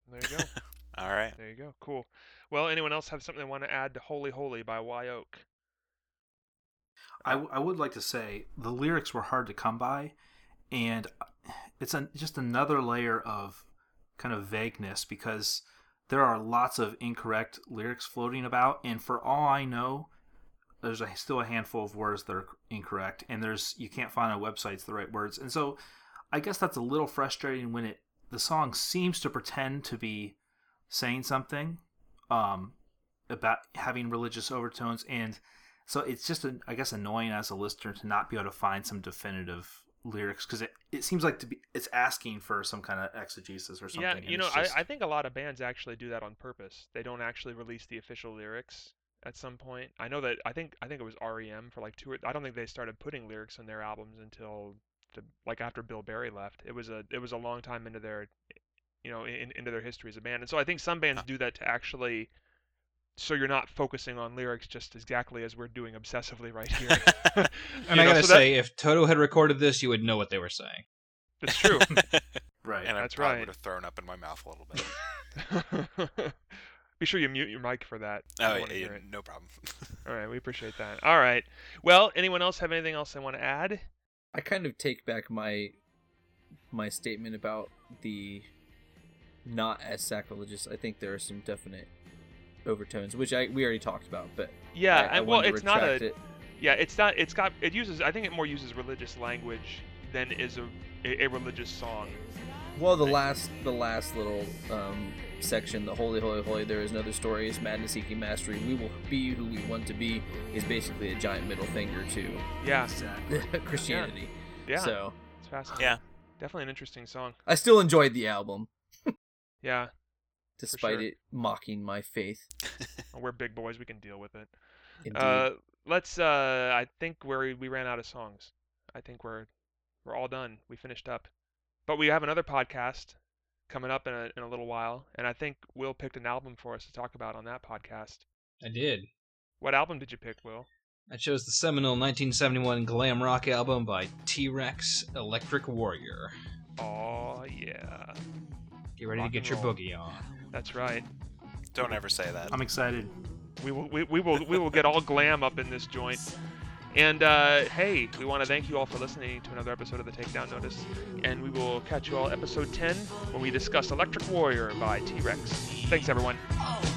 There you go. *laughs* All right. there you go. Cool. Well, anyone else have something they want to add to "Holy Holy" by Wye Oak? I, w- I would like to say the lyrics were hard to come by, and it's an, just another layer of kind of vagueness because there are lots of incorrect lyrics floating about, and for all I know, there's a, still a handful of words that are incorrect, and there's you can't find on websites the right words, and so I guess that's a little frustrating when it the song seems to pretend to be saying something um, about having religious overtones and so it's just I guess annoying as a listener to not be able to find some definitive lyrics because it, it seems like to be it's asking for some kind of exegesis or something. Yeah, you know, it's I, I think a lot of bands actually do that on purpose. They don't actually release the official lyrics at some point. I know that I think I think it was REM for like two or I don't think they started putting lyrics in their albums until the, like after Bill Berry left. It was a it was a long time into their you know in, into their history as a band. And so I think some bands uh do that to actually so you're not focusing on lyrics just exactly as we're doing obsessively right here. *laughs* And *laughs* You I know, gotta so that- say, if Toto had recorded this, you would know what they were saying. it's true. *laughs* right. and I That's probably right. would have thrown up in my mouth a little bit. Be sure you mute your mic for that. Oh, yeah, yeah, no problem. All right, we appreciate that. All right. Well, anyone else have anything else they want to add? I kind of take back my my statement about the not as sacrilegious. I think there are some definite overtones, which I we already talked about, but Yeah, I, I well, it's not a it. yeah, it's not. It's got it uses. I think it more uses religious language than is a a, a religious song. Well, the last the last little um, section, the holy, holy, holy. There is another story. Is madness seeking mastery. We will be who we want to be. Is basically a giant middle finger to Yeah, Exactly. *laughs* Christianity. yeah, So it's fascinating. yeah. definitely an interesting song. I still enjoyed the album, *laughs* Yeah, despite sure. it mocking my faith. *laughs* we're big boys. We can deal with it. Indeed. Uh, let's. Uh, I think we we ran out of songs. I think we're we're all done. We finished up, but we have another podcast coming up in a in a little while, and I think Will picked an album for us to talk about on that podcast. I did. What album did you pick, Will? I chose the seminal 1971 glam rock album by T Rex Electric Warrior. Oh yeah, Get ready Rock to get your boogie on. that's right. Don't ever say that. I'm excited. We will we, we will we will get all glam up in this joint. And uh, hey, we want to thank you all for listening to another episode of the Takedown Notice, and we will catch you all episode 10 when we discuss Electric Warrior by T Rex. Thanks everyone. Oh,